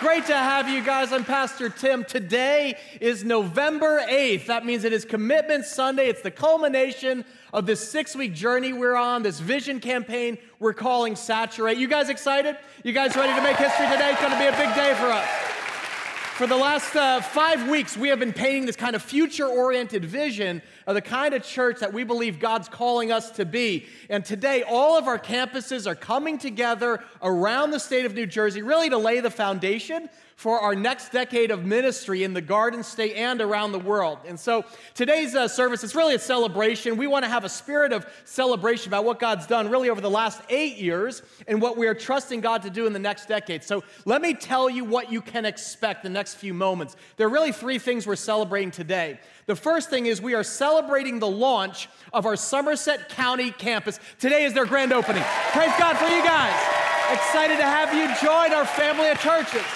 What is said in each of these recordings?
Great to have you guys. I'm Pastor Tim. Today is November 8th. That means it is Commitment Sunday. It's the culmination of this six week journey we're on, this vision campaign we're calling Saturate. You guys excited? You guys ready to make history today? It's going to be a big day for us. For the last uh, five weeks, we have been painting this kind of future oriented vision of the kind of church that we believe God's calling us to be. And today, all of our campuses are coming together around the state of New Jersey, really to lay the foundation for our next decade of ministry in the Garden State and around the world. And so today's uh, service is really a celebration. We want to have a spirit of celebration about what God's done really over the last eight years and what we are trusting God to do in the next decade. So let me tell you what you can expect the next few moments. There are really three things we're celebrating today. The first thing is we are celebrating the launch of our Somerset County campus. Today is their grand opening. Praise God for you guys. Excited to have you join our family of churches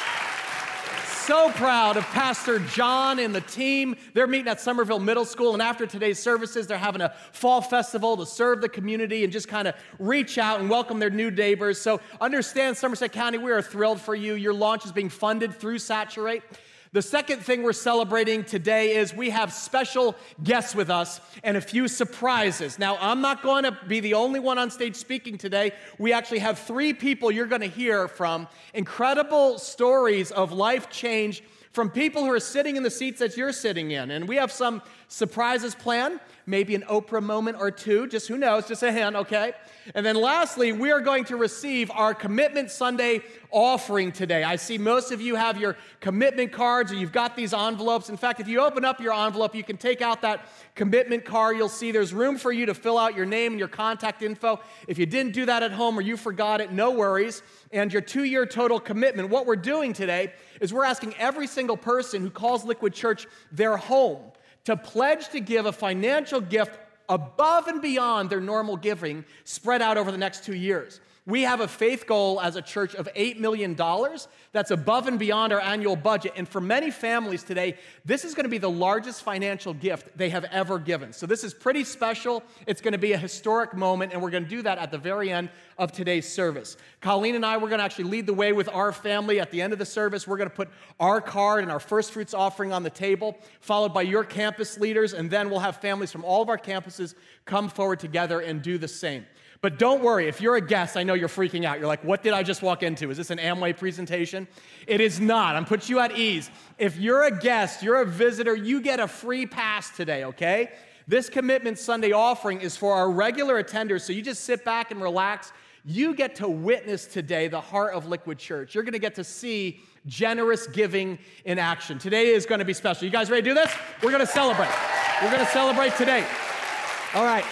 so proud of Pastor John and the team. They're meeting at Somerville Middle School, and after today's services, they're having a fall festival to serve the community and just kind of reach out and welcome their new neighbors. So, understand, Somerset County, we are thrilled for you. Your launch is being funded through Saturate. The second thing we're celebrating today is we have special guests with us and a few surprises. Now, I'm not going to be the only one on stage speaking today. We actually have three people you're going to hear from incredible stories of life change from people who are sitting in the seats that you're sitting in. And we have some surprises plan, maybe an Oprah moment or two, just who knows, just a hint, okay? And then lastly, we are going to receive our Commitment Sunday offering today. I see most of you have your commitment cards or you've got these envelopes. In fact, if you open up your envelope, you can take out that commitment card. You'll see there's room for you to fill out your name and your contact info. If you didn't do that at home or you forgot it, no worries. And your two year total commitment. What we're doing today is we're asking every single person who calls Liquid Church their home to pledge to give a financial gift above and beyond their normal giving spread out over the next two years. We have a faith goal as a church of $8 million. That's above and beyond our annual budget. And for many families today, this is going to be the largest financial gift they have ever given. So this is pretty special. It's going to be a historic moment, and we're going to do that at the very end of today's service. Colleen and I, we're going to actually lead the way with our family. At the end of the service, we're going to put our card and our first fruits offering on the table, followed by your campus leaders, and then we'll have families from all of our campuses come forward together and do the same. But don't worry, if you're a guest, I know you're freaking out. You're like, what did I just walk into? Is this an Amway presentation? It is not. I'm put you at ease. If you're a guest, you're a visitor, you get a free pass today, okay? This Commitment Sunday offering is for our regular attenders, so you just sit back and relax. You get to witness today the heart of Liquid Church. You're gonna get to see generous giving in action. Today is gonna be special. You guys ready to do this? We're gonna celebrate. We're gonna celebrate today. All right.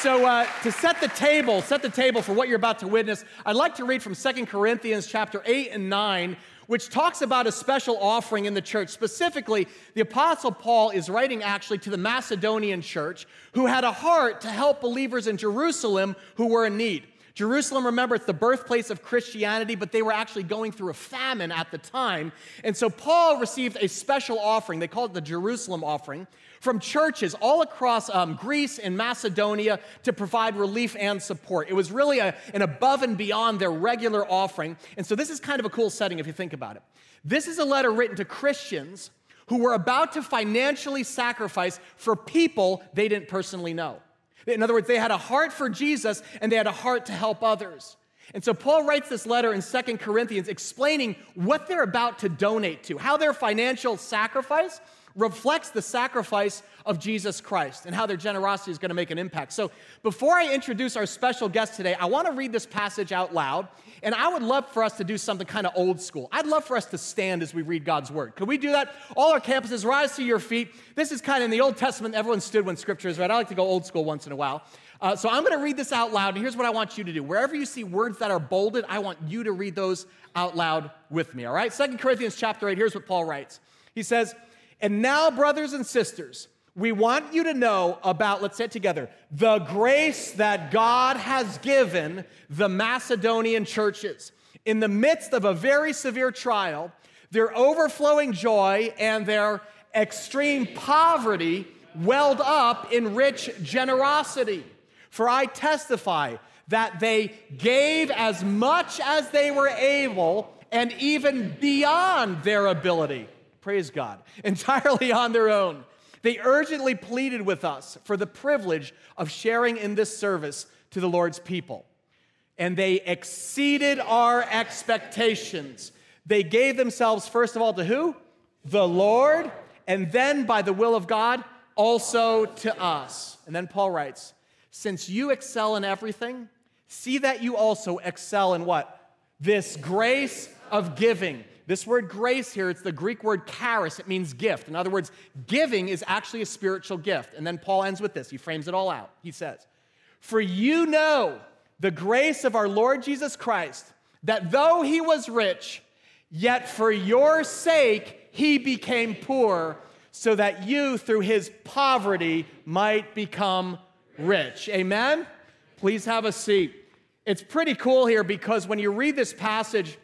So uh, to set the table, set the table for what you're about to witness, I'd like to read from Second Corinthians chapter 8 and 9, which talks about a special offering in the church. Specifically, the Apostle Paul is writing actually to the Macedonian church who had a heart to help believers in Jerusalem who were in need. Jerusalem, remember, it's the birthplace of Christianity, but they were actually going through a famine at the time. And so Paul received a special offering. They called it the Jerusalem offering, from churches all across um, Greece and Macedonia to provide relief and support. It was really a, an above and beyond their regular offering. And so this is kind of a cool setting if you think about it. This is a letter written to Christians who were about to financially sacrifice for people they didn't personally know. In other words, they had a heart for Jesus and they had a heart to help others. And so Paul writes this letter in Second Corinthians explaining what they're about to donate to, how their financial sacrifice reflects the sacrifice of Jesus Christ and how their generosity is going to make an impact. So, before I introduce our special guest today, I want to read this passage out loud, and I would love for us to do something kind of old school. I'd love for us to stand as we read God's word. Could we do that? All our campuses, rise to your feet. This is kind of in the Old Testament, everyone stood when scripture is read. I like to go old school once in a while. Uh, so I'm going to read this out loud, and here's what I want you to do. Wherever you see words that are bolded, I want you to read those out loud with me, all right? Second Corinthians chapter 8, here's what Paul writes. He says, and now, brothers and sisters, we want you to know about, let's say it together, the grace that God has given the Macedonian churches. In the midst of a very severe trial, their overflowing joy and their extreme poverty welled up in rich generosity. For I testify that they gave as much as they were able and even beyond their ability. Praise God. Entirely on their own they urgently pleaded with us for the privilege of sharing in this service to the Lord's people. And they exceeded our expectations. They gave themselves, first of all, to who? The Lord, and then by the will of God, also to us. And then Paul writes, Since you excel in everything, see that you also excel in what? This grace of giving. This word grace here, it's the Greek word charis. It means gift. In other words, giving is actually a spiritual gift. And then Paul ends with this. He frames it all out. He says, For you know the grace of our Lord Jesus Christ, that though he was rich, yet for your sake he became poor, so that you through his poverty might become rich. Amen? Please have a seat. It's pretty cool here because when you read this passage,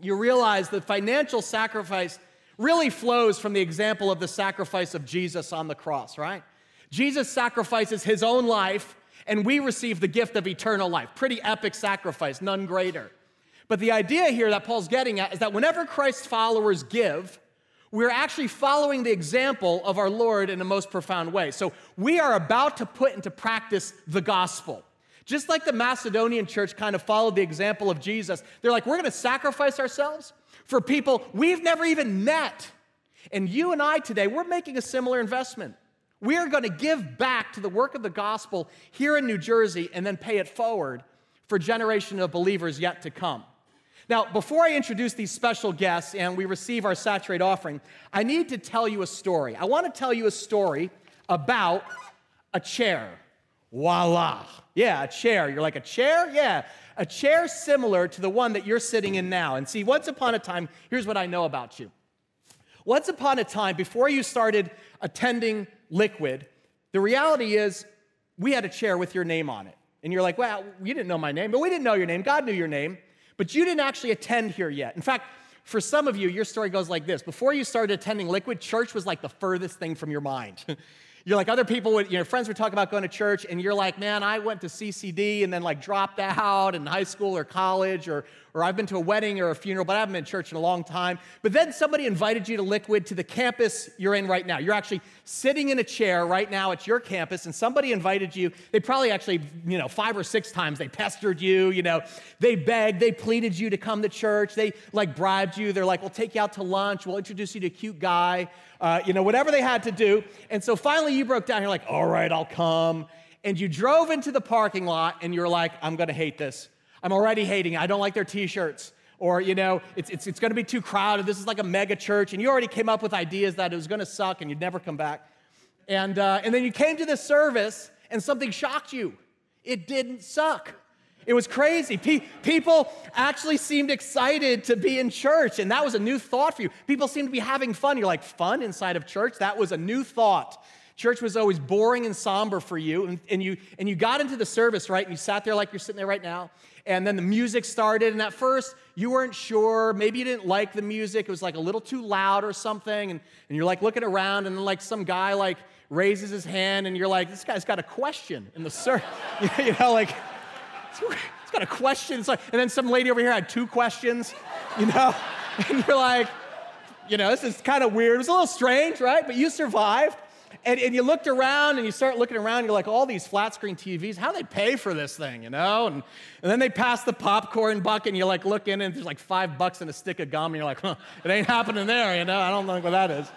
you realize that financial sacrifice really flows from the example of the sacrifice of Jesus on the cross, right? Jesus sacrifices his own life, and we receive the gift of eternal life. Pretty epic sacrifice, none greater. But the idea here that Paul's getting at is that whenever Christ's followers give, we're actually following the example of our Lord in the most profound way. So we are about to put into practice the gospel. Just like the Macedonian church kind of followed the example of Jesus, they're like, we're going to sacrifice ourselves for people we've never even met. And you and I today, we're making a similar investment. We are going to give back to the work of the gospel here in New Jersey and then pay it forward for generation of believers yet to come. Now, before I introduce these special guests and we receive our saturate offering, I need to tell you a story. I want to tell you a story about a chair. Voila. Yeah, a chair. You're like, a chair? Yeah, a chair similar to the one that you're sitting in now. And see, once upon a time, here's what I know about you. Once upon a time, before you started attending Liquid, the reality is we had a chair with your name on it. And you're like, well, you didn't know my name, but we didn't know your name. God knew your name, but you didn't actually attend here yet. In fact, for some of you, your story goes like this Before you started attending Liquid, church was like the furthest thing from your mind. You're like other people would, your friends would talk about going to church, and you're like, man, I went to CCD and then like dropped out in high school or college, or, or I've been to a wedding or a funeral, but I haven't been to church in a long time. But then somebody invited you to Liquid to the campus you're in right now. You're actually sitting in a chair right now at your campus, and somebody invited you. They probably actually, you know, five or six times they pestered you, you know, they begged, they pleaded you to come to church, they like bribed you. They're like, we'll take you out to lunch, we'll introduce you to a cute guy uh, you know, whatever they had to do. And so finally you broke down. You're like, all right, I'll come. And you drove into the parking lot and you're like, I'm to hate this. I'm already hating. I don't like their t shirts. Or, you know, it's, it's, it's going to be too crowded. This is like a mega church. And you already came up with ideas that it was going to suck and you'd never come back. And, uh, and then you came to this service and something shocked you. It didn't suck. It was crazy. Pe- people actually seemed excited to be in church, and that was a new thought for you. People seemed to be having fun. You're like, fun inside of church? That was a new thought. Church was always boring and somber for you, and, and, you, and you got into the service, right? And you sat there like you're sitting there right now, and then the music started, and at first you weren't sure. Maybe you didn't like the music. It was like a little too loud or something, and, and you're like looking around, and then like some guy like raises his hand, and you're like, this guy's got a question in the service. you know, like, it's got a question. Like, and then some lady over here had two questions, you know? And you're like, you know, this is kind of weird. It was a little strange, right? But you survived. And, and you looked around and you start looking around, you're like, all these flat screen TVs, how they pay for this thing, you know? And, and then they pass the popcorn bucket and you like look in and there's like five bucks and a stick of gum and you're like, huh, it ain't happening there, you know? I don't know what that is.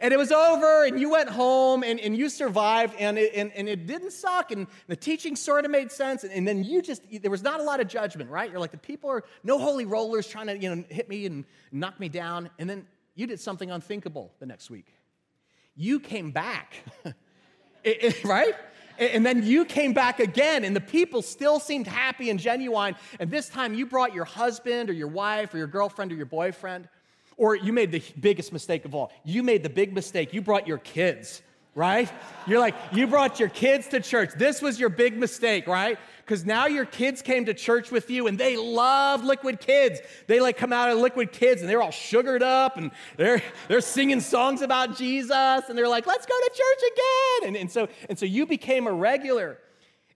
And it was over, and you went home, and, and you survived, and it, and, and it didn't suck, and the teaching sort of made sense, and, and then you just, there was not a lot of judgment, right? You're like, the people are no holy rollers trying to, you know, hit me and knock me down, and then you did something unthinkable the next week. You came back, it, it, right? And then you came back again, and the people still seemed happy and genuine. And this time you brought your husband or your wife or your girlfriend or your boyfriend. Or you made the biggest mistake of all. You made the big mistake. You brought your kids. right? You're like, you brought your kids to church. This was your big mistake, right? Because now your kids came to church with you and they love liquid kids. They like come out of liquid kids and they're all sugared up and they're they're singing songs about Jesus and they're like, let's go to church again. And, and so and so you became a regular.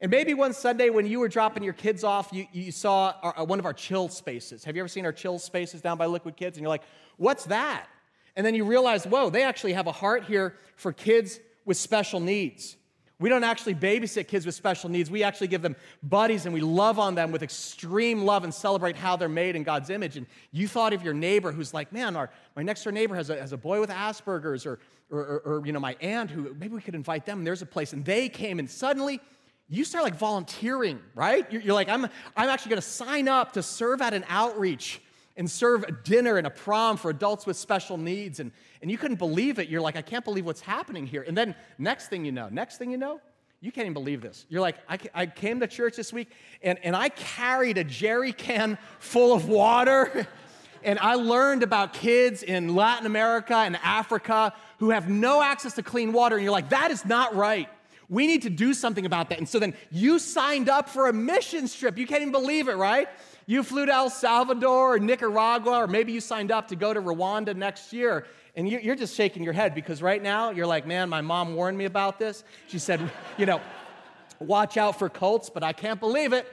And maybe one Sunday when you were dropping your kids off, you, you saw our, uh, one of our chill spaces. Have you ever seen our chill spaces down by Liquid Kids? And you're like, what's that? And then you realize, whoa, they actually have a heart here for kids with special needs. We don't actually babysit kids with special needs. We actually give them buddies and we love on them with extreme love and celebrate how they're made in God's image. And you thought of your neighbor who's like, man, our, my next door neighbor has a, has a boy with Asperger's or, or, or, or, you know, my aunt who maybe we could invite them. And there's a place. And they came and suddenly you start like volunteering, right? You're, you're like, I'm, I'm actually going to sign up to serve at an outreach and serve a dinner and a prom for adults with special needs. And, and you couldn't believe it. You're like, I can't believe what's happening here. And then next thing you know, next thing you know, you can't even believe this. You're like, I, I came to church this week and, and I carried a jerry can full of water. and I learned about kids in Latin America and Africa who have no access to clean water. And you're like, that is not right. We need to do something about that. And so then you signed up for a mission trip. You can't even believe it, right? You flew to El Salvador or Nicaragua, or maybe you signed up to go to Rwanda next year. And you're just shaking your head because right now you're like, man, my mom warned me about this. She said, you know, watch out for cults, but I can't believe it.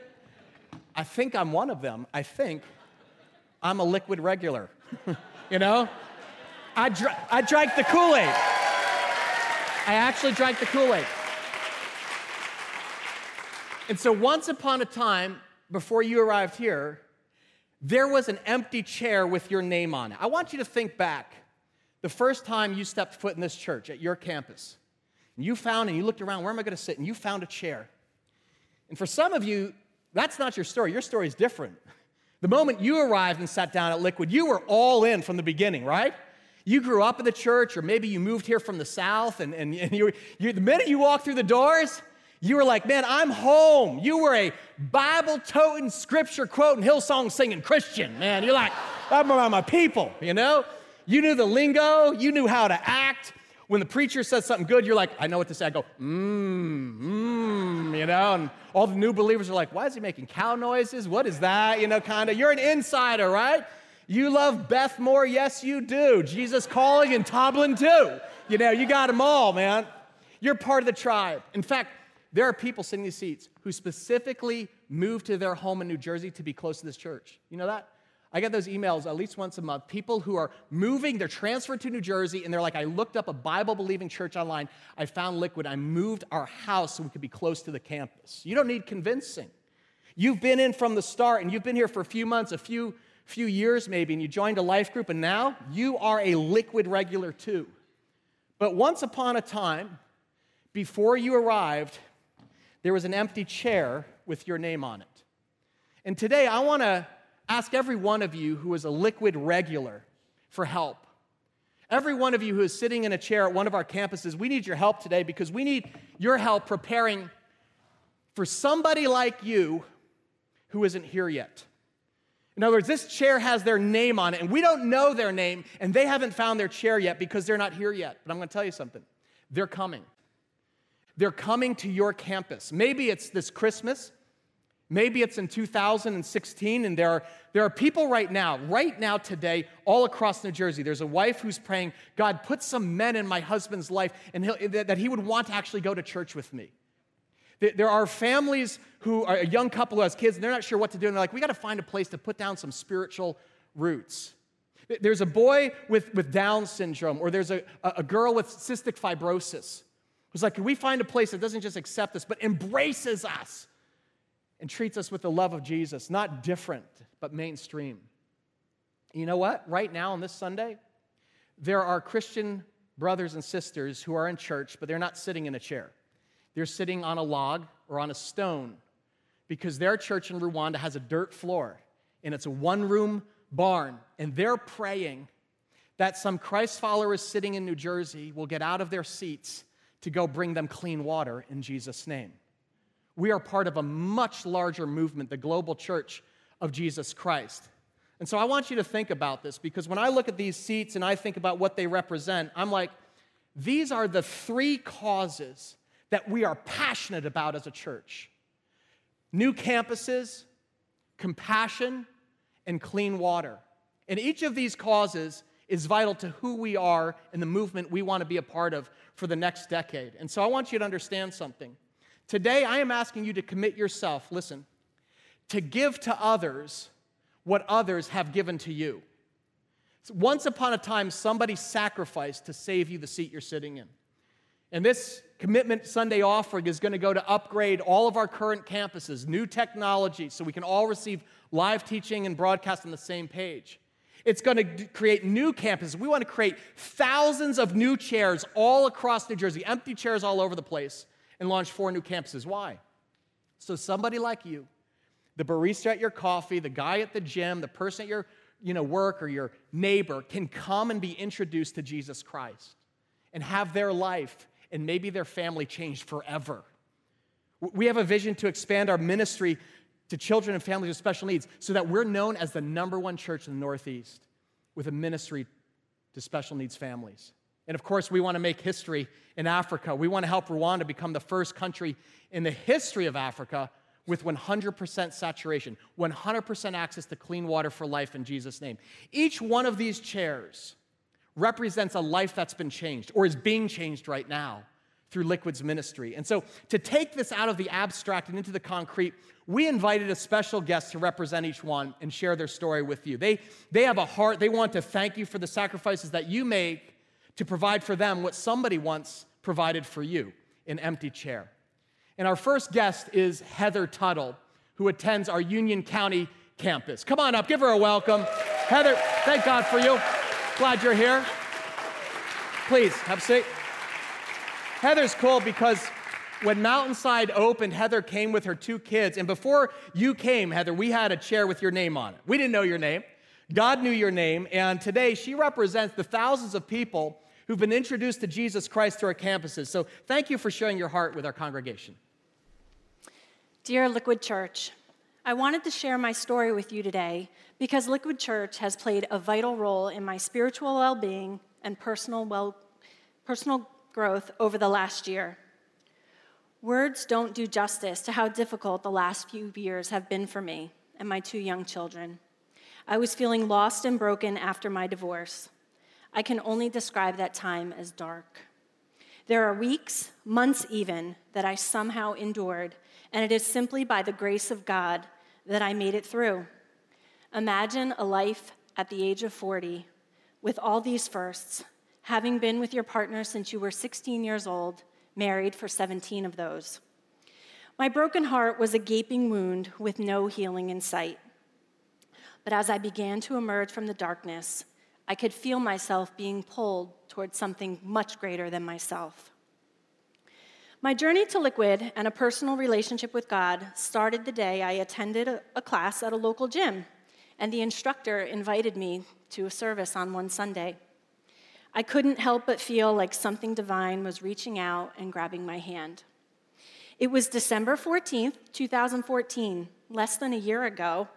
I think I'm one of them. I think I'm a liquid regular. you know? I, dr- I drank the Kool Aid. I actually drank the Kool Aid. And so once upon a time, before you arrived here, there was an empty chair with your name on it. I want you to think back the first time you stepped foot in this church at your campus. And you found and you looked around, where am I going to sit? And you found a chair. And for some of you, that's not your story. Your story is different. The moment you arrived and sat down at Liquid, you were all in from the beginning, right? You grew up in the church, or maybe you moved here from the South, and, and, and you, you, the minute you walked through the doors, you were like, man, I'm home. You were a Bible toting, scripture quoting, Hillsong singing Christian, man. You're like, I'm around my people, you know? You knew the lingo, you knew how to act. When the preacher says something good, you're like, I know what to say. I go, mmm, mmm, you know? And all the new believers are like, why is he making cow noises? What is that? You know, kind of. You're an insider, right? You love Beth Moore? Yes, you do. Jesus calling and Tomlin too. You know, you got them all, man. You're part of the tribe. In fact, there are people sitting in these seats who specifically moved to their home in New Jersey to be close to this church. You know that? I get those emails at least once a month. People who are moving, they're transferred to New Jersey, and they're like, I looked up a Bible believing church online. I found Liquid. I moved our house so we could be close to the campus. You don't need convincing. You've been in from the start, and you've been here for a few months, a few, few years maybe, and you joined a life group, and now you are a Liquid regular too. But once upon a time, before you arrived, there was an empty chair with your name on it. And today I want to ask every one of you who is a liquid regular for help. Every one of you who is sitting in a chair at one of our campuses, we need your help today because we need your help preparing for somebody like you who isn't here yet. In other words, this chair has their name on it, and we don't know their name, and they haven't found their chair yet because they're not here yet. But I'm going to tell you something they're coming. They're coming to your campus. Maybe it's this Christmas. Maybe it's in 2016, and there are, there are people right now, right now today, all across New Jersey. There's a wife who's praying, God, put some men in my husband's life and that he would want to actually go to church with me. There are families who are a young couple who has kids, and they're not sure what to do, and they're like, we got to find a place to put down some spiritual roots. There's a boy with, with Down syndrome, or there's a, a girl with cystic fibrosis was like, can we find a place that doesn't just accept us, but embraces us and treats us with the love of Jesus? Not different, but mainstream. You know what? Right now on this Sunday, there are Christian brothers and sisters who are in church, but they're not sitting in a chair. They're sitting on a log or on a stone because their church in Rwanda has a dirt floor and it's a one room barn. And they're praying that some Christ followers sitting in New Jersey will get out of their seats to go bring them clean water in Jesus' name. We are part of a much larger movement, the global church of Jesus Christ. And so I want you to think about this because when I look at these seats and I think about what they represent, I'm like, these are the three causes that we are passionate about as a church new campuses, compassion, and clean water. And each of these causes is vital to who we are and the movement we want to be a part of for the next decade. And so I want you to understand something. Today, I am asking you to commit yourself, listen, to give to others what others have given to you. Once upon a time, somebody sacrificed to save you the seat you're sitting in. And this Commitment Sunday offering is going to go to upgrade all of our current campuses, new technology, so we can all receive live teaching and broadcast on the same page. It's going to create new campuses. We want to create thousands of new chairs all across New Jersey, empty chairs all over the place, and launch four new campuses. Why? So somebody like you, the barista at your coffee, the guy at the gym, the person at your you know, work or your neighbor can come and be introduced to Jesus Christ and have their life and maybe their family changed forever. We have a vision to expand our ministry to children and families with special needs so that we're known as the number one church in the Northeast with a ministry to special needs families. And of course, we want to make history in Africa. We want to help Rwanda become the first country in the history of Africa with 100% saturation, 100% access to clean water for life in Jesus' name. Each one of these chairs represents a life that's been changed or is being changed right now through Liquid's ministry. And so, to take this out of the abstract and into the concrete, we invited a special guest to represent each one and share their story with you. They, they have a heart, they want to thank you for the sacrifices that you make to provide for them what somebody once provided for you an empty chair. And our first guest is Heather Tuttle, who attends our Union County campus. Come on up, give her a welcome. Heather, thank God for you. Glad you're here. Please, have a seat. Heather's cool because when Mountainside opened, Heather came with her two kids. And before you came, Heather, we had a chair with your name on it. We didn't know your name. God knew your name. And today she represents the thousands of people who've been introduced to Jesus Christ through our campuses. So thank you for sharing your heart with our congregation. Dear Liquid Church, I wanted to share my story with you today because Liquid Church has played a vital role in my spiritual well being and personal, well, personal growth over the last year. Words don't do justice to how difficult the last few years have been for me and my two young children. I was feeling lost and broken after my divorce. I can only describe that time as dark. There are weeks, months even, that I somehow endured, and it is simply by the grace of God that I made it through. Imagine a life at the age of 40 with all these firsts, having been with your partner since you were 16 years old, married for 17 of those. My broken heart was a gaping wound with no healing in sight. But as I began to emerge from the darkness, I could feel myself being pulled towards something much greater than myself. My journey to liquid and a personal relationship with God started the day I attended a, class at a local gym, and the instructor invited me to a service on one Sunday. I couldn't help but feel like something divine was reaching out and grabbing my hand. It was December 14th, 2014, less than a year ago,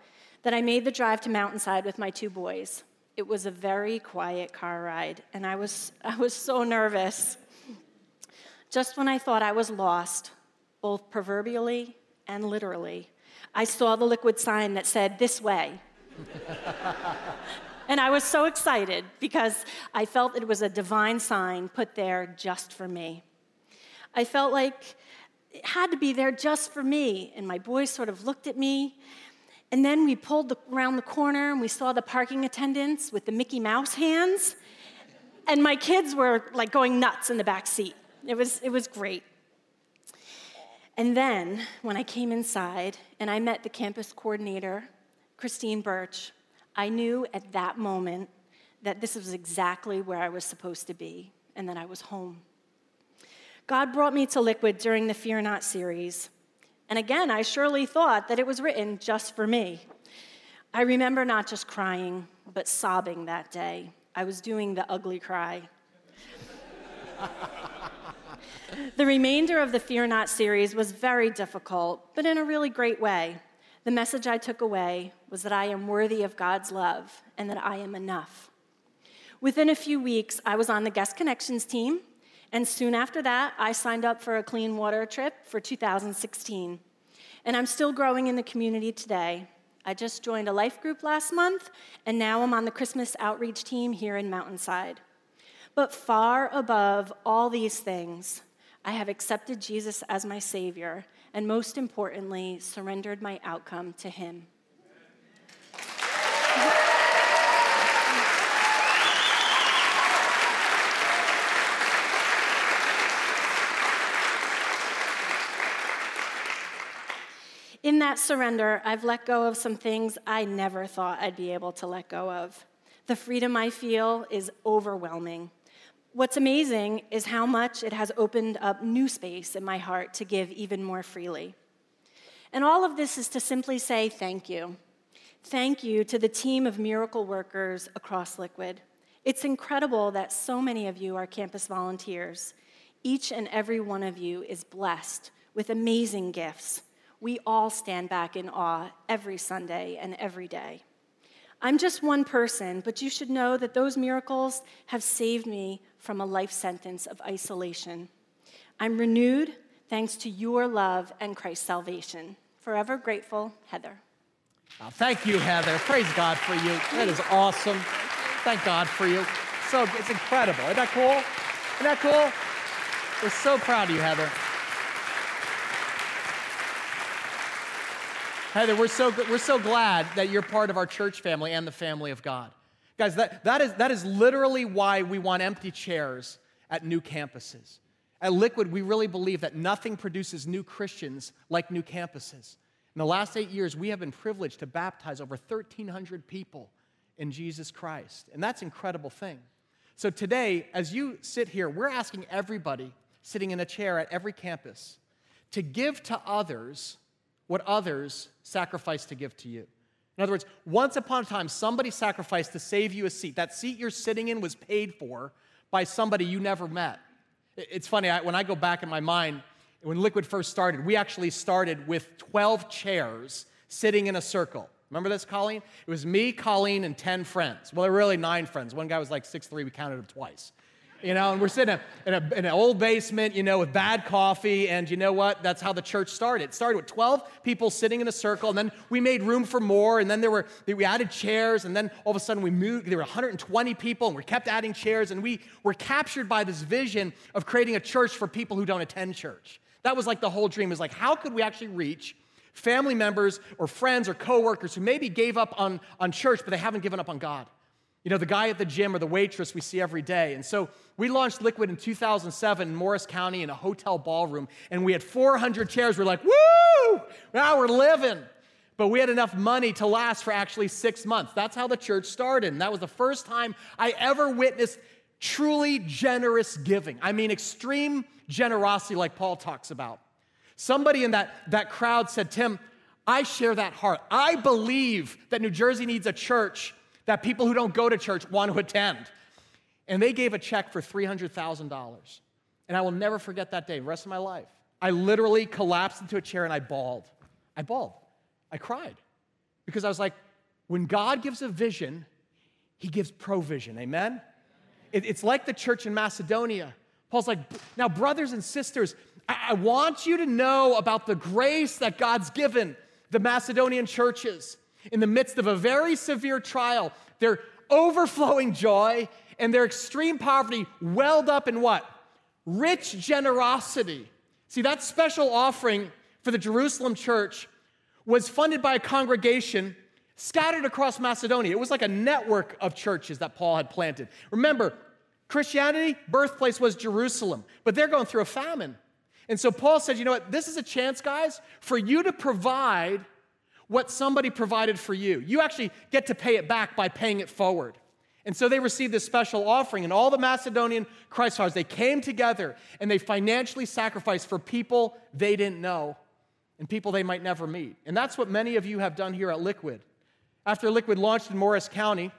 that I made the drive to Mountainside with my two boys. It was a very quiet car ride, and I was, I was so nervous. Just when I thought I was lost, both proverbially and literally, I saw the liquid sign that said, This way. and I was so excited because I felt it was a divine sign put there just for me. I felt like it had to be there just for me. And my boys sort of looked at me. And then we pulled the, around the corner and we saw the parking attendants with the Mickey Mouse hands. And my kids were like going nuts in the back seat. It was, it was great. And then when I came inside and I met the campus coordinator, Christine Birch, I knew at that moment that this was exactly where I was supposed to be and that I was home. God brought me to Liquid during the Fear Not series. And again, I surely thought that it was written just for me. I remember not just crying, but sobbing that day. I was doing the ugly cry. The remainder of the Fear Not series was very difficult, but in a really great way. The message I took away was that I am worthy of God's love and that I am enough. Within a few weeks, I was on the Guest Connections team, And soon after that, I signed up for a clean water trip for 2016. And I'm still growing in the community today. I just joined a life group last month, and now I'm on the Christmas outreach team here in Mountainside. But far above all these things, I have accepted Jesus as my Savior, and most importantly, surrendered my outcome to Him. In that surrender, I've let go of some things I never thought I'd be able to let go of. The freedom I feel is overwhelming. What's amazing is how much it has opened up new space in my heart to give even more freely. And all of this is to simply say thank you. Thank you to the team of miracle workers across Liquid. It's incredible that so many of you are campus volunteers. Each and every one of you is blessed with amazing gifts we all stand back in awe every Sunday and every day. I'm just one person, but you should know that those miracles have saved me from a life sentence of isolation. I'm renewed thanks to your love and Christ's salvation. Forever grateful, Heather. Oh, thank you, Heather. Praise God for you. That is awesome. Thank God for you. So it's incredible. Isn't that cool? Isn't that cool? We're so proud of you, Heather. Heather, we're so, we're so glad that you're part of our church family and the family of God. Guys, that, that, is, that is literally why we want empty chairs at new campuses. At Liquid, we really believe that nothing produces new Christians like new campuses. In the last eight years, we have been privileged to baptize over 1,300 people in Jesus Christ. And that's an incredible thing. So today, as you sit here, we're asking everybody sitting in a chair at every campus to give to others what others sacrificed to give to you. In other words, once upon a time, somebody sacrificed to save you a seat. That seat you're sitting in was paid for by somebody you never met. It's funny, I, when I go back in my mind, when Liquid first started, we actually started with 12 chairs sitting in a circle. Remember this, Colleen? It was me, Colleen, and 10 friends. Well, there were really nine friends. One guy was like 6'3, we counted him twice you know, and we're sitting in, a, in, an old basement, you know, with bad coffee, and you know what? That's how the church started. It started with 12 people sitting in a circle, and then we made room for more, and then there were, we added chairs, and then all of a sudden we moved, there were 120 people, and we kept adding chairs, and we were captured by this vision of creating a church for people who don't attend church. That was like the whole dream, is like, how could we actually reach family members or friends or coworkers who maybe gave up on, on church, but they haven't given up on God? You know, the guy at the gym or the waitress we see every day. And so we launched Liquid in 2007 in Morris County in a hotel ballroom, and we had 400 chairs. We're like, woo! Now we're living. But we had enough money to last for actually six months. That's how the church started. And that was the first time I ever witnessed truly generous giving. I mean, extreme generosity, like Paul talks about. Somebody in that, that crowd said, Tim, I share that heart. I believe that New Jersey needs a church that people who don't go to church want to attend. And they gave a check for $300,000. And I will never forget that day, the rest of my life. I literally collapsed into a chair and I bawled. I bawled. I cried. Because I was like, when God gives a vision, he gives provision. Amen? It, it's like the church in Macedonia. Paul's like, now, brothers and sisters, I want you to know about the grace that God's given the Macedonian churches in the midst of a very severe trial, their overflowing joy and their extreme poverty welled up in what? Rich generosity. See, that special offering for the Jerusalem church was funded by a congregation scattered across Macedonia. It was like a network of churches that Paul had planted. Remember, Christianity, birthplace was Jerusalem, but they're going through a famine. And so Paul said, you know what, this is a chance, guys, for you to provide what somebody provided for you. You actually get to pay it back by paying it forward. And so they received this special offering, and all the Macedonian Christ they came together and they financially sacrificed for people they didn't know and people they might never meet. And that's what many of you have done here at Liquid. After Liquid launched in Morris County,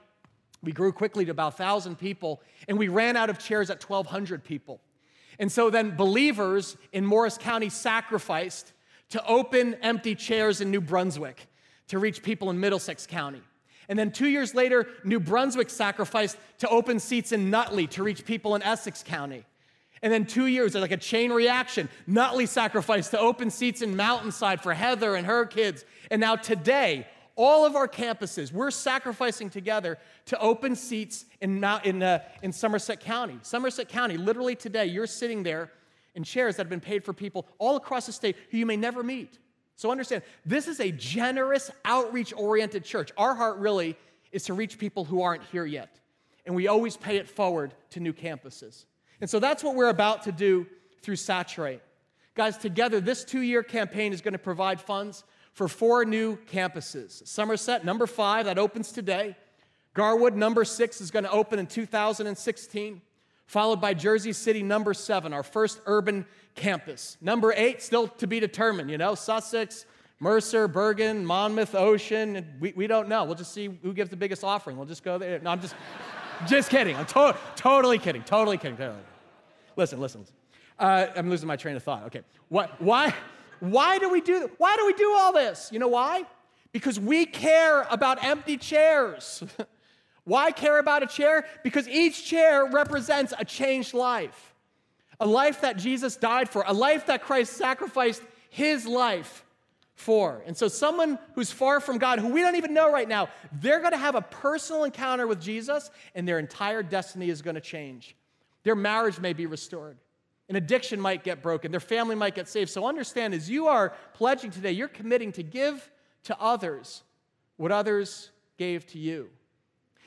we grew quickly to about 1,000 people, and we ran out of chairs at 1,200 people. And so then believers in Morris County sacrificed to open empty chairs in New Brunswick to reach people in Middlesex County. And then two years later, New Brunswick sacrificed to open seats in Nutley to reach people in Essex County. And then two years, like a chain reaction. Nutley sacrificed to open seats in Mountainside for Heather and her kids. And now today, all of our campuses, we're sacrificing together to open seats in, in, uh, in Somerset County. Somerset County, literally today, you're sitting there in chairs that have been paid for people all across the state who you may never meet. So understand, this is a generous, outreach oriented church. Our heart really is to reach people who aren't here yet. And we always pay it forward to new campuses. And so that's what we're about to do through Saturate. Guys, together, this two year campaign is going to provide funds for four new campuses. Somerset, number five, that opens today. Garwood, number six, is going to open in 2016, followed by Jersey City, number seven, our first urban campus. Number eight, still to be determined, you know, Sussex, Mercer, Bergen, Monmouth, Ocean. We, we don't know. We'll just see who gives the biggest offering. We'll just go there. No, I'm just, just kidding. I'm to- totally kidding. Totally kidding. Totally. Listen, listen, listen. Uh, I'm losing my train of thought. Okay. What, why, why do we do Why do we do all this? You know why? Because we care about empty chairs. why care about a chair? Because each chair represents a changed life. A life that Jesus died for, a life that Christ sacrificed his life for. And so, someone who's far from God, who we don't even know right now, they're going to have a personal encounter with Jesus, and their entire destiny is going to change. Their marriage may be restored. An addiction might get broken. Their family might get saved. So understand as you are pledging today, you're committing to give to others what others gave to you.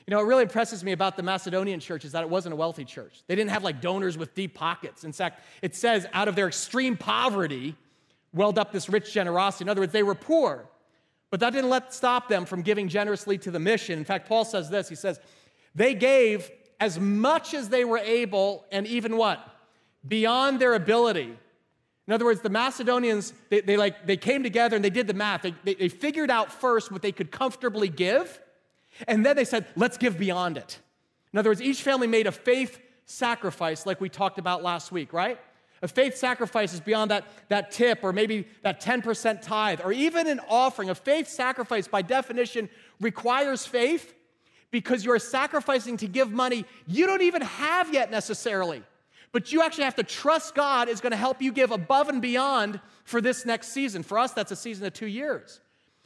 You know, what really impresses me about the Macedonian church is that it wasn't a wealthy church. They didn't have like donors with deep pockets. In fact, it says out of their extreme poverty welled up this rich generosity. In other words, they were poor, but that didn't let stop them from giving generously to the mission. In fact, Paul says this. He says, they gave as much as they were able and even what? beyond their ability. In other words, the Macedonians, they, they, like, they came together and they did the math. They, they, they figured out first what they could comfortably give, and then they said, let's give beyond it. In other words, each family made a faith sacrifice, like we talked about last week, right? A faith sacrifice is beyond that, that tip or maybe that 10% tithe or even an offering. A faith sacrifice, by definition, requires faith because you're sacrificing to give money you don't even have yet necessarily but you actually have to trust God is going to help you give above and beyond for this next season. For us, that's a season of two years.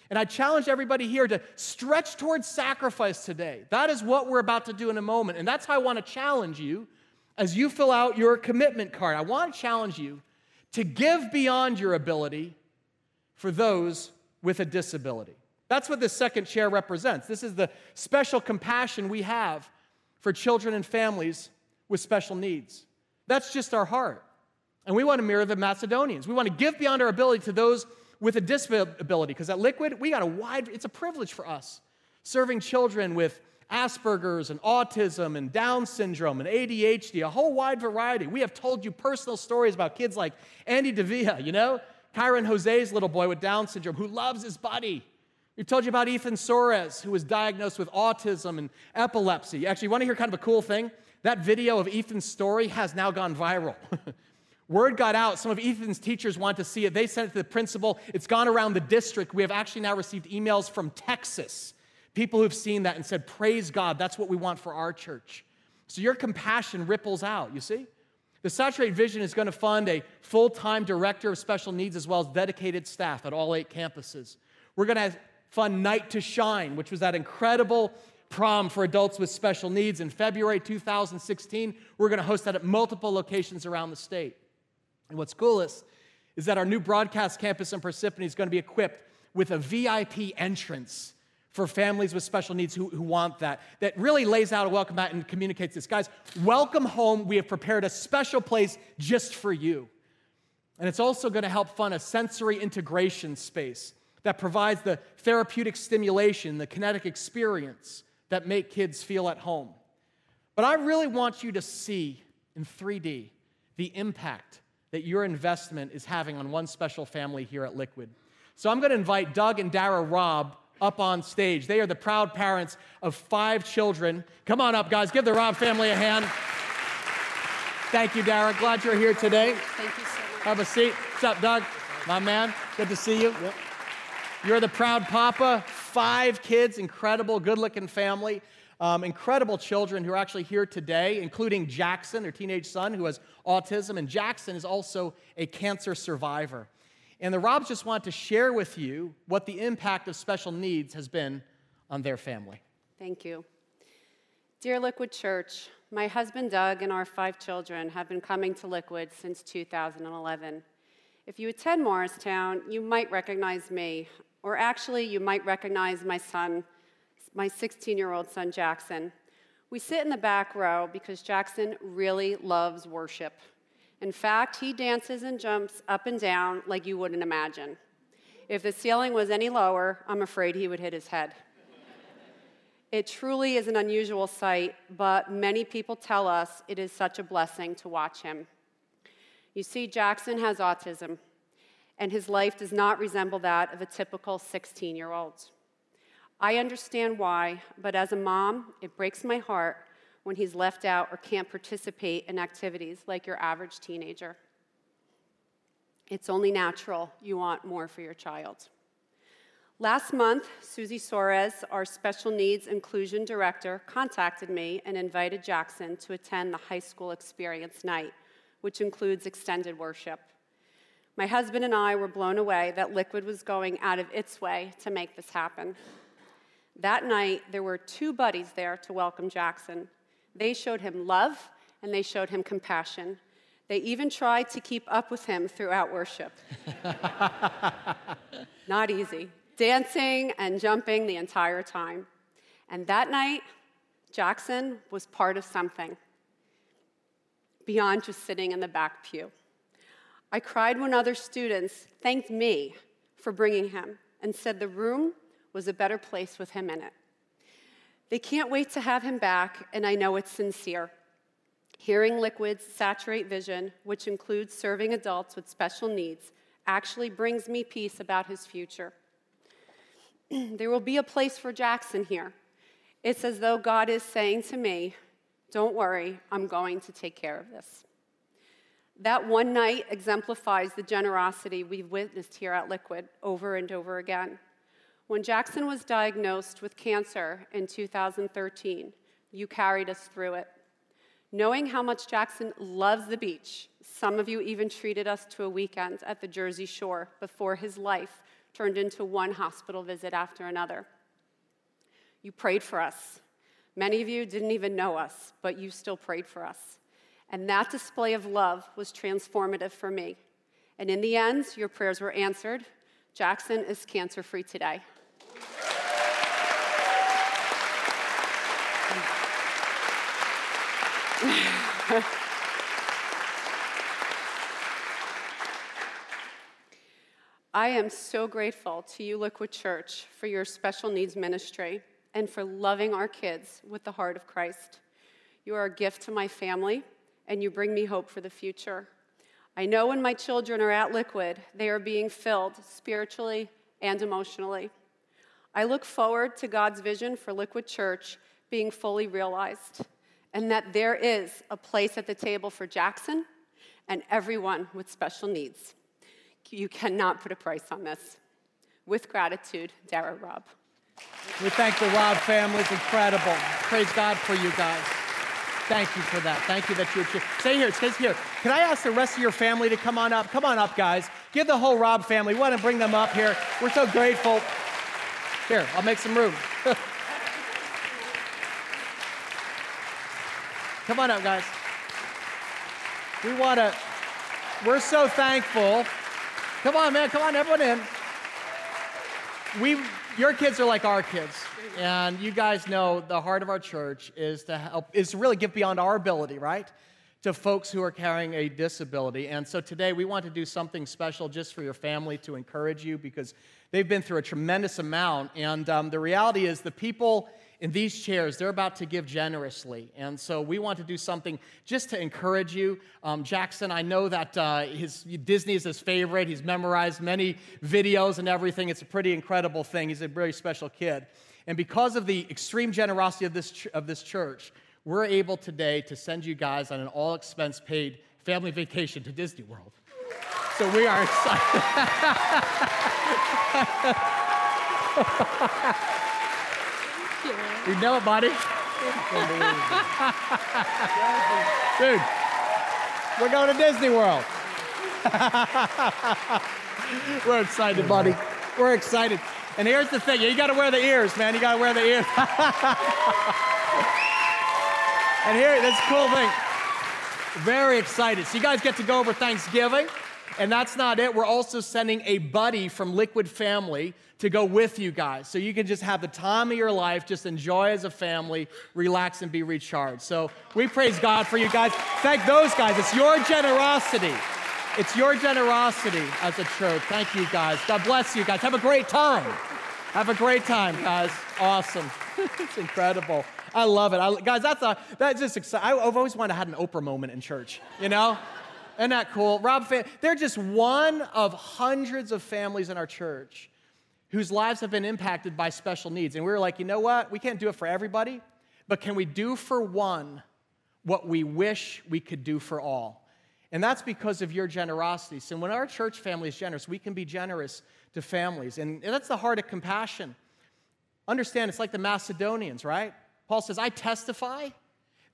And I challenge everybody here to stretch towards sacrifice today. That is what we're about to do in a moment. And that's how I want to challenge you as you fill out your commitment card. I want to challenge you to give beyond your ability for those with a disability. That's what this second chair represents. This is the special compassion we have for children and families with special needs. That's just our heart. And we want to mirror the Macedonians. We want to give beyond our ability to those with a disability, because at Liquid, we got a wide, it's a privilege for us serving children with Asperger's and autism and Down syndrome and ADHD, a whole wide variety. We have told you personal stories about kids like Andy Devia, you know, Kyron Jose's little boy with Down syndrome who loves his buddy. We've told you about Ethan Soares, who was diagnosed with autism and epilepsy. Actually, you want to hear kind of a cool thing? That video of Ethan's story has now gone viral. Word got out. Some of Ethan's teachers want to see it. They sent it to the principal. It's gone around the district. We have actually now received emails from Texas, people who've seen that and said, Praise God, that's what we want for our church. So your compassion ripples out, you see? The Saturate Vision is going to fund a full time director of special needs as well as dedicated staff at all eight campuses. We're going to fund Night to Shine, which was that incredible prom for adults with special needs in February 2016. We're going to host that at multiple locations around the state. And what's coolest is that our new broadcast campus in Parsippany is going to be equipped with a VIP entrance for families with special needs who, who want that, that really lays out a welcome mat and communicates this. Guys, welcome home. We have prepared a special place just for you. And it's also going to help fund a sensory integration space that provides the therapeutic stimulation, the kinetic experience that make kids feel at home. But I really want you to see in 3D the impact that your investment is having on one special family here at Liquid. So I'm going to invite Doug and Dara Robb up on stage. They are the proud parents of five children. Come on up, guys. Give the Robb family a hand. Thank you, Dara. Glad you're here today. Thank you so much. Have a seat. What's up, Doug? My man. Good to see you. Yep. You're the proud papa, five kids, incredible, good looking family. Um, incredible children who are actually here today, including Jackson, their teenage son, who has autism, and Jackson is also a cancer survivor. And the Robbs just want to share with you what the impact of special needs has been on their family. Thank you. Dear Liquid Church, my husband Doug and our five children have been coming to Liquid since 2011. If you attend Morristown, you might recognize me, or actually, you might recognize my son my 16 year old son, Jackson. We sit in the back row because Jackson really loves worship. In fact, he dances and jumps up and down like you wouldn't imagine. If the ceiling was any lower, I'm afraid he would hit his head. It truly is an unusual sight, but many people tell us it is such a blessing to watch him. You see, Jackson has autism, and his life does not resemble that of a typical 16 year old. I understand why, but as a mom, it breaks my heart when he's left out or can't participate in activities like your average teenager. It's only natural you want more for your child. Last month, Susie Soares, our special needs inclusion director, contacted me and invited Jackson to attend the high school experience night, which includes extended worship. My husband and I were blown away that Liquid was going out of its way to make this happen. That night, there were two buddies there to welcome Jackson. They showed him love and they showed him compassion. They even tried to keep up with him throughout worship. Not easy. Dancing and jumping the entire time. And that night, Jackson was part of something beyond just sitting in the back pew. I cried when other students thanked me for bringing him and said the room was a better place with him in it. They can't wait to have him back, and I know it's sincere. Hearing Liquid's Saturate vision, which includes serving adults with special needs, actually brings me peace about his future. there will be a place for Jackson here. It's as though God is saying to me, Don't worry, I'm going to take care of this. That one night exemplifies the generosity we've witnessed here at Liquid over and over again. When Jackson was diagnosed with cancer in 2013, you carried us through it. Knowing how much Jackson loves the beach, some of you even treated us to a weekend at the Jersey Shore before his life turned into one hospital visit after another. You prayed for us. Many of you didn't even know us, but you still prayed for us. And that display of love was transformative for me. And in the end, your prayers were answered. Jackson is cancer free today. I am so grateful to you, Liquid Church, for your special needs ministry and for loving our kids with the heart of Christ. You are a gift to my family, and you bring me hope for the future. I know when my children are at Liquid, they are being filled spiritually and emotionally. I look forward to God's vision for Liquid Church being fully realized, and that there is a place at the table for Jackson and everyone with special needs. You cannot put a price on this. With gratitude, Dara Robb. We thank the Robb family. It's incredible. Praise God for you guys. Thank you for that. Thank you that you're here. Stay here. Stay here. Can I ask the rest of your family to come on up? Come on up, guys. Give the whole Robb family. We want to bring them up here. We're so grateful. Here, I'll make some room. Come on up, guys. We want to, we're so thankful. Come on, man. Come on, everyone in. We, your kids are like our kids. And you guys know the heart of our church is to help, is to really give beyond our ability, right? To folks who are carrying a disability. And so today we want to do something special just for your family to encourage you because They've been through a tremendous amount. And um, the reality is, the people in these chairs, they're about to give generously. And so we want to do something just to encourage you. Um, Jackson, I know that uh, his, Disney is his favorite. He's memorized many videos and everything. It's a pretty incredible thing. He's a very special kid. And because of the extreme generosity of this, ch- of this church, we're able today to send you guys on an all expense paid family vacation to Disney World. So we are excited. you know it, buddy. Dude, we're going to Disney World. we're excited, buddy. We're excited. And here's the thing you got to wear the ears, man. You got to wear the ears. and here, this cool thing. Very excited. So, you guys get to go over Thanksgiving. And that's not it. We're also sending a buddy from Liquid Family to go with you guys. So you can just have the time of your life, just enjoy as a family, relax, and be recharged. So we praise God for you guys. Thank those guys. It's your generosity. It's your generosity as a church. Thank you guys. God bless you guys. Have a great time. Have a great time, guys. Awesome. it's incredible. I love it. I, guys, that's, a, that's just exciting. I've always wanted to have an Oprah moment in church, you know? Isn't that cool? Robb, they're just one of hundreds of families in our church whose lives have been impacted by special needs. And we were like, you know what? We can't do it for everybody, but can we do for one what we wish we could do for all? And that's because of your generosity. So when our church family is generous, we can be generous to families. And that's the heart of compassion. Understand, it's like the Macedonians, right? Paul says, I testify.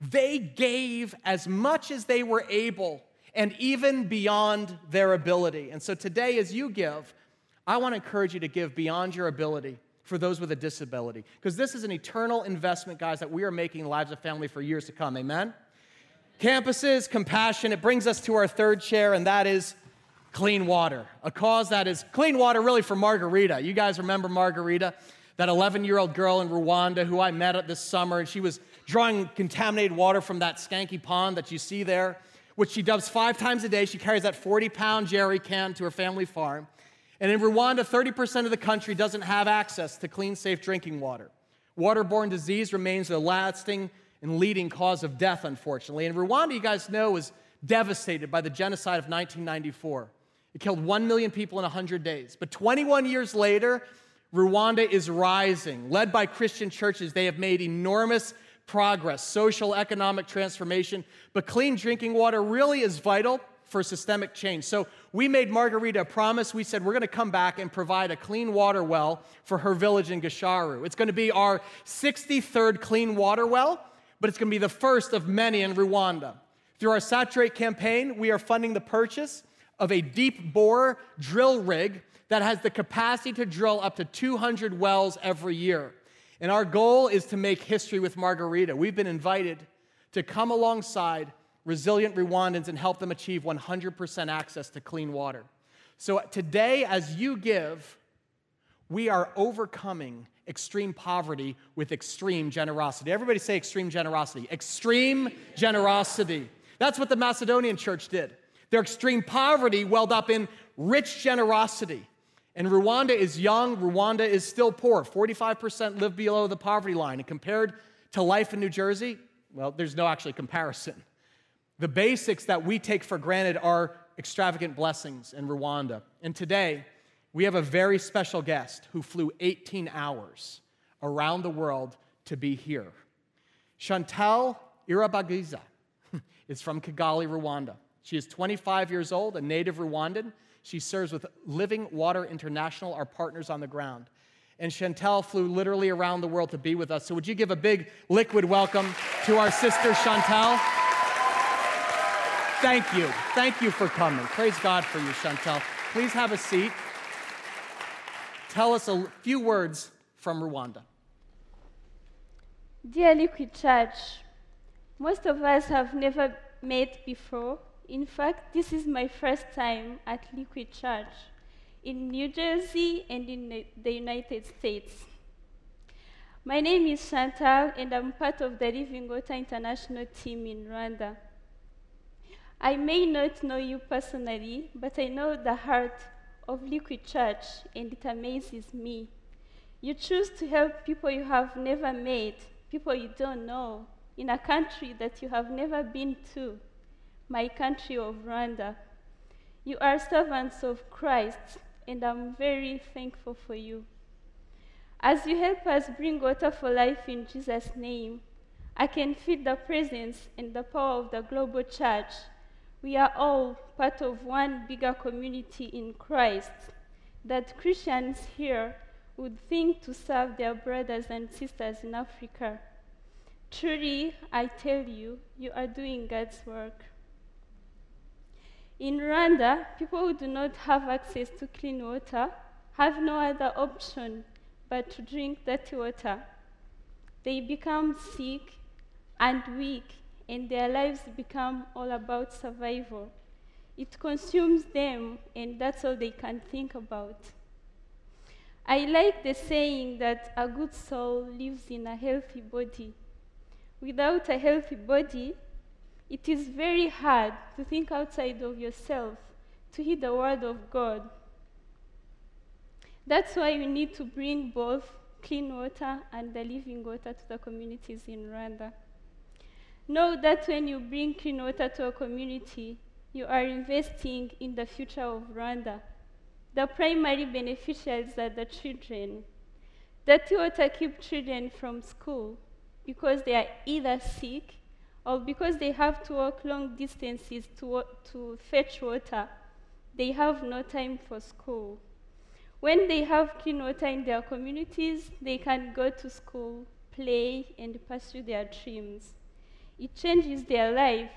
They gave as much as they were able and even beyond their ability. And so today, as you give, I want to encourage you to give beyond your ability for those with a disability. Because this is an eternal investment, guys, that we are making in lives of family for years to come. Amen? Campuses, compassion. It brings us to our third chair, and that is clean water. A cause that is clean water, really, for Margarita. You guys remember Margarita, that 11 year old girl in Rwanda who I met this summer, and she was drawing contaminated water from that skanky pond that you see there which she does five times a day. She carries that 40 pound jerry can to her family farm. And in Rwanda, 30% of the country doesn't have access to clean, safe drinking water. Waterborne disease remains a lasting and leading cause of death, unfortunately. And Rwanda, you guys know, was devastated by the genocide of 1994. It killed 1 million people in 100 days. But 21 years later, Rwanda is rising. Led by Christian churches, they have made enormous progress, social, economic transformation, but clean drinking water really is vital for systemic change. So we made Margarita a promise. We said we're going to come back and provide a clean water well for her village in Gasharu. It's going to be our 63rd clean water well, but it's going to be the first of many in Rwanda. Through our Saturate campaign, we are funding the purchase of a deep bore drill rig that has the capacity to drill up to 200 wells every year. And our goal is to make history with Margarita. We've been invited to come alongside resilient Rwandans and help them achieve 100% access to clean water. So today, as you give, we are overcoming extreme poverty with extreme generosity. Everybody say extreme generosity. Extreme generosity. That's what the Macedonian church did. Their extreme poverty welled up in rich generosity. And Rwanda is young, Rwanda is still poor. 45% live below the poverty line. And compared to life in New Jersey, well, there's no actually comparison. The basics that we take for granted are extravagant blessings in Rwanda. And today, we have a very special guest who flew 18 hours around the world to be here. Chantal Irabagiza is from Kigali, Rwanda. She is 25 years old, a native Rwandan. She serves with Living Water International, our partners on the ground. And Chantel flew literally around the world to be with us. So, would you give a big liquid welcome to our sister Chantel? Thank you. Thank you for coming. Praise God for you, Chantel. Please have a seat. Tell us a few words from Rwanda. Dear Liquid Church, most of us have never met before, in fact, this is my first time at Liquid Church in New Jersey and in the United States. My name is Chantal, and I'm part of the Living Water International team in Rwanda. I may not know you personally, but I know the heart of Liquid Church, and it amazes me. You choose to help people you have never met, people you don't know, in a country that you have never been to my country of Rwanda. You are servants of Christ, and I'm very thankful for you. As you help us bring water for life in Jesus' name, I can feel the presence and the power of the global church. We are all part of one bigger community in Christ that Christians here would think to serve their brothers and sisters in Africa. Truly, I tell you, you are doing God's work. In Rwanda, people who do not have access to clean water have no other option but to drink dirty water. They become sick and weak, and their lives become all about survival. It consumes them, and that's all they can think about. I like the saying that a good soul lives in a healthy body. Without a healthy body, it is very hard to think outside of yourself, to hear the word of God. That's why we need to bring both clean water and the living water to the communities in Rwanda. Know that when you bring clean water to a community, you are investing in the future of Rwanda. The primary beneficiaries are the children. Dirty water keeps children from school because they are either sick or because they have to walk long distances to, to fetch water. They have no time for school. When they have clean water in their communities, they can go to school, play, and pursue their dreams. It changes their life,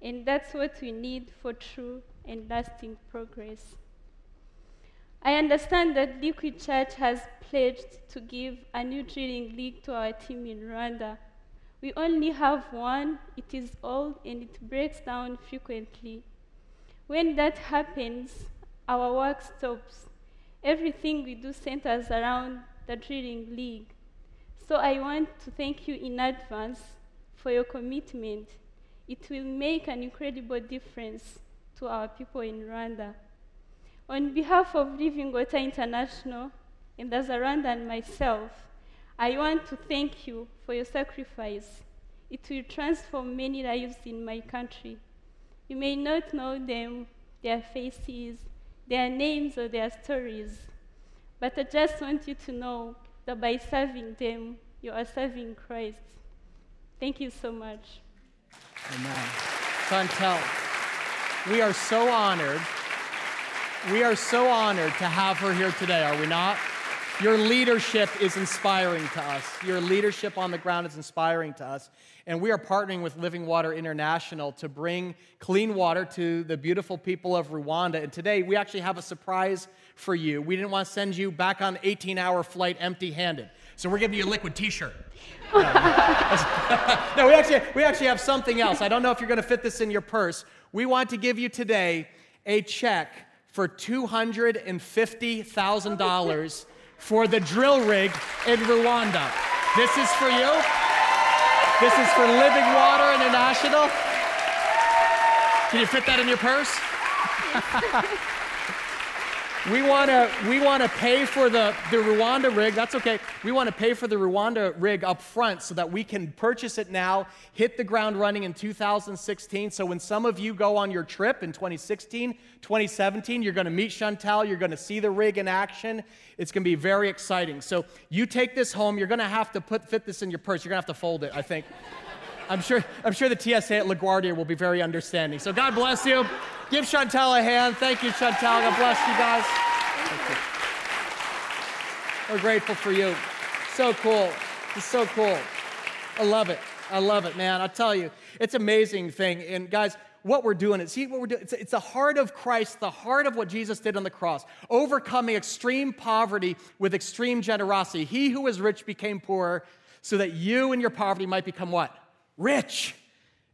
and that's what we need for true and lasting progress. I understand that Liquid Church has pledged to give a new drilling rig to our team in Rwanda. We only have one, it is old, and it breaks down frequently. When that happens, our work stops Everything we do centers around the drilling league. So I want to thank you in advance for your commitment. It will make an incredible difference to our people in Rwanda. On behalf of Living Water International and as a Rwandan myself, I want to thank you for your sacrifice. It will transform many lives in my country. You may not know them, their faces, their names or their stories. But I just want you to know that by serving them, you are serving Christ. Thank you so much. Amen. Chantel, we are so honored. We are so honored to have her here today, are we not? Your leadership is inspiring to us. Your leadership on the ground is inspiring to us. And we are partnering with Living Water International to bring clean water to the beautiful people of Rwanda. And today we actually have a surprise for you. We didn't want to send you back on 18 hour flight empty handed. So we're giving you a liquid t shirt. No. no, we actually, we actually have something else. I don't know if you're going to fit this in your purse. We want to give you today a check for $250,000 for the drill rig in Rwanda. This is for you. This is for Living Water International. Can you fit that in your purse? we want to we want to pay for the, the Rwanda rig. That's okay. We want to pay for the Rwanda rig up front so that we can purchase it now, hit the ground running in 2016. So when some of you go on your trip in 2016, 2017, you're going to meet Chantel, you're going to see the rig in action. It's going to be very exciting. So you take this home, you're going to have to put fit this in your purse. You're going to have to fold it, I think. I'm sure, I'm sure the TSA at LaGuardia will be very understanding. So God bless you. Give Chantel a hand. Thank you, Chantel. God bless you guys. We're grateful for you. So cool. It's so cool. I love it. I love it, man. I tell you, it's amazing thing. And guys, what we're doing is see what we're doing. It's, it's the heart of Christ, the heart of what Jesus did on the cross, overcoming extreme poverty with extreme generosity. He who was rich became poor, so that you and your poverty might become what? Rich.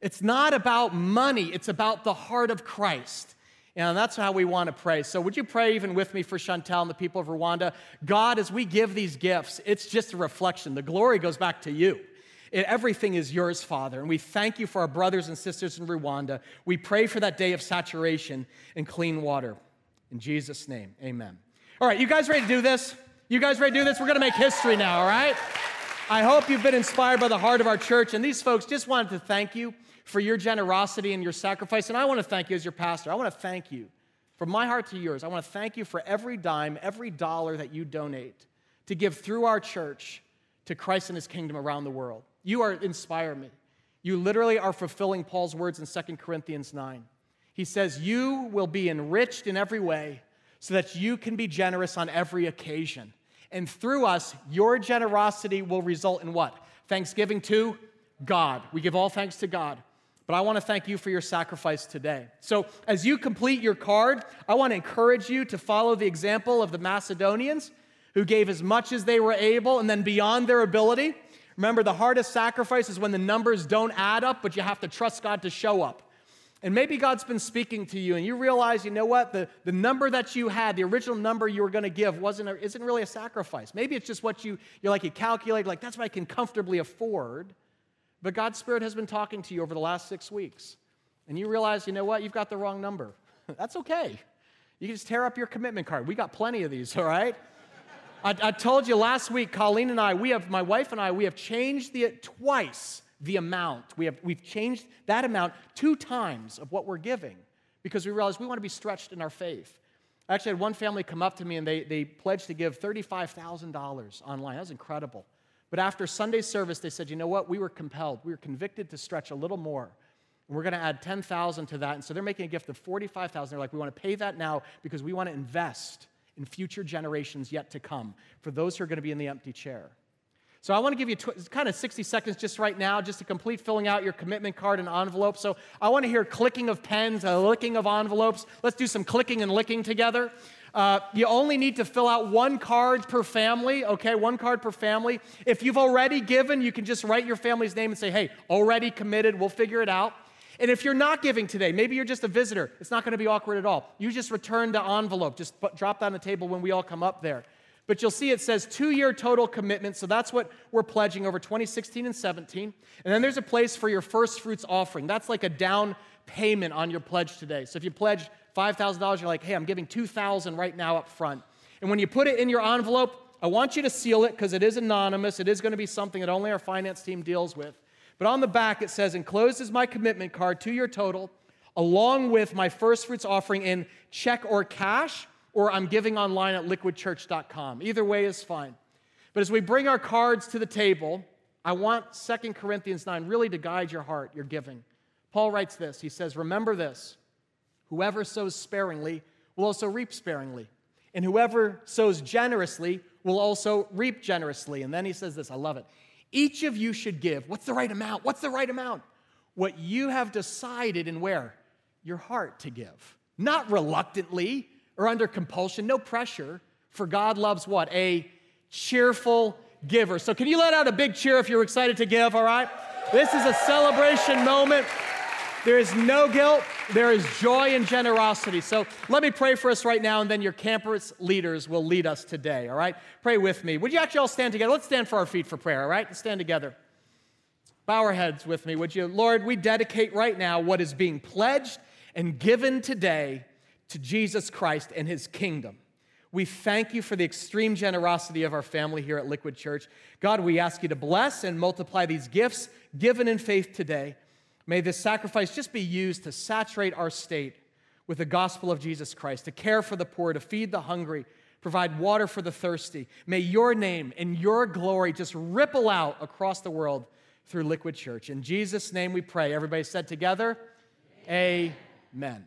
It's not about money, it's about the heart of Christ. And that's how we want to pray. So, would you pray even with me for Chantel and the people of Rwanda? God, as we give these gifts, it's just a reflection. The glory goes back to you. It, everything is yours, Father. And we thank you for our brothers and sisters in Rwanda. We pray for that day of saturation and clean water. In Jesus' name, amen. All right, you guys ready to do this? You guys ready to do this? We're going to make history now, all right? I hope you've been inspired by the heart of our church. And these folks just wanted to thank you for your generosity and your sacrifice. And I want to thank you as your pastor. I want to thank you from my heart to yours. I want to thank you for every dime, every dollar that you donate to give through our church to Christ and his kingdom around the world. You are inspire me. You literally are fulfilling Paul's words in 2 Corinthians 9. He says, You will be enriched in every way so that you can be generous on every occasion. And through us, your generosity will result in what? Thanksgiving to God. We give all thanks to God. But I want to thank you for your sacrifice today. So, as you complete your card, I want to encourage you to follow the example of the Macedonians who gave as much as they were able and then beyond their ability. Remember, the hardest sacrifice is when the numbers don't add up, but you have to trust God to show up. And maybe God's been speaking to you and you realize, you know what, the, the number that you had, the original number you were going to give wasn't a, isn't really a sacrifice. Maybe it's just what you, you're like, you calculate, like, that's what I can comfortably afford. But God's Spirit has been talking to you over the last six weeks. And you realize, you know what, you've got the wrong number. that's okay. You can just tear up your commitment card. We got plenty of these, all right? I, I, told you last week, Colleen and I, we have, my wife and I, we have changed the twice the amount. We have, we've changed that amount two times of what we're giving because we realized we want to be stretched in our faith. I actually had one family come up to me and they, they pledged to give $35,000 online. That was incredible. But after Sunday service, they said, you know what? We were compelled. We were convicted to stretch a little more. And we're going to add 10,000 to that. And so they're making a gift of 45,000. They're like, we want to pay that now because we want to invest in future generations yet to come for those who are going to be in the empty chair. So I want to give you tw- kind of 60 seconds just right now just to complete filling out your commitment card and envelope. So I want to hear clicking of pens, a licking of envelopes. Let's do some clicking and licking together. Uh, you only need to fill out one card per family, okay? One card per family. If you've already given, you can just write your family's name and say, hey, already committed, we'll figure it out. And if you're not giving today, maybe you're just a visitor, it's not going to be awkward at all. You just return the envelope, just drop that on the table when we all come up there. But you'll see it says two year total commitment. So that's what we're pledging over 2016 and 17. And then there's a place for your first fruits offering. That's like a down payment on your pledge today. So if you pledge $5,000, you're like, hey, I'm giving 2000 right now up front. And when you put it in your envelope, I want you to seal it because it is anonymous. It is going to be something that only our finance team deals with. But on the back, it says, enclosed is my commitment card, two year total, along with my first fruits offering in check or cash or I'm giving online at liquidchurch.com. Either way is fine. But as we bring our cards to the table, I want 2 Corinthians 9 really to guide your heart, your giving. Paul writes this He says, Remember this whoever sows sparingly will also reap sparingly, and whoever sows generously will also reap generously. And then he says this I love it. Each of you should give. What's the right amount? What's the right amount? What you have decided and where? Your heart to give. Not reluctantly, or under compulsion, no pressure. For God loves what? A cheerful giver. So, can you let out a big cheer if you're excited to give, all right? This is a celebration moment. There is no guilt, there is joy and generosity. So, let me pray for us right now, and then your campus leaders will lead us today, all right? Pray with me. Would you actually all stand together? Let's stand for our feet for prayer, all right? Let's stand together. Bow our heads with me, would you? Lord, we dedicate right now what is being pledged and given today to Jesus Christ and his kingdom. We thank you for the extreme generosity of our family here at Liquid Church. God, we ask you to bless and multiply these gifts given in faith today. May this sacrifice just be used to saturate our state with the gospel of Jesus Christ, to care for the poor, to feed the hungry, provide water for the thirsty. May your name and your glory just ripple out across the world through Liquid Church. In Jesus' name we pray. Everybody said together, Amen. Amen.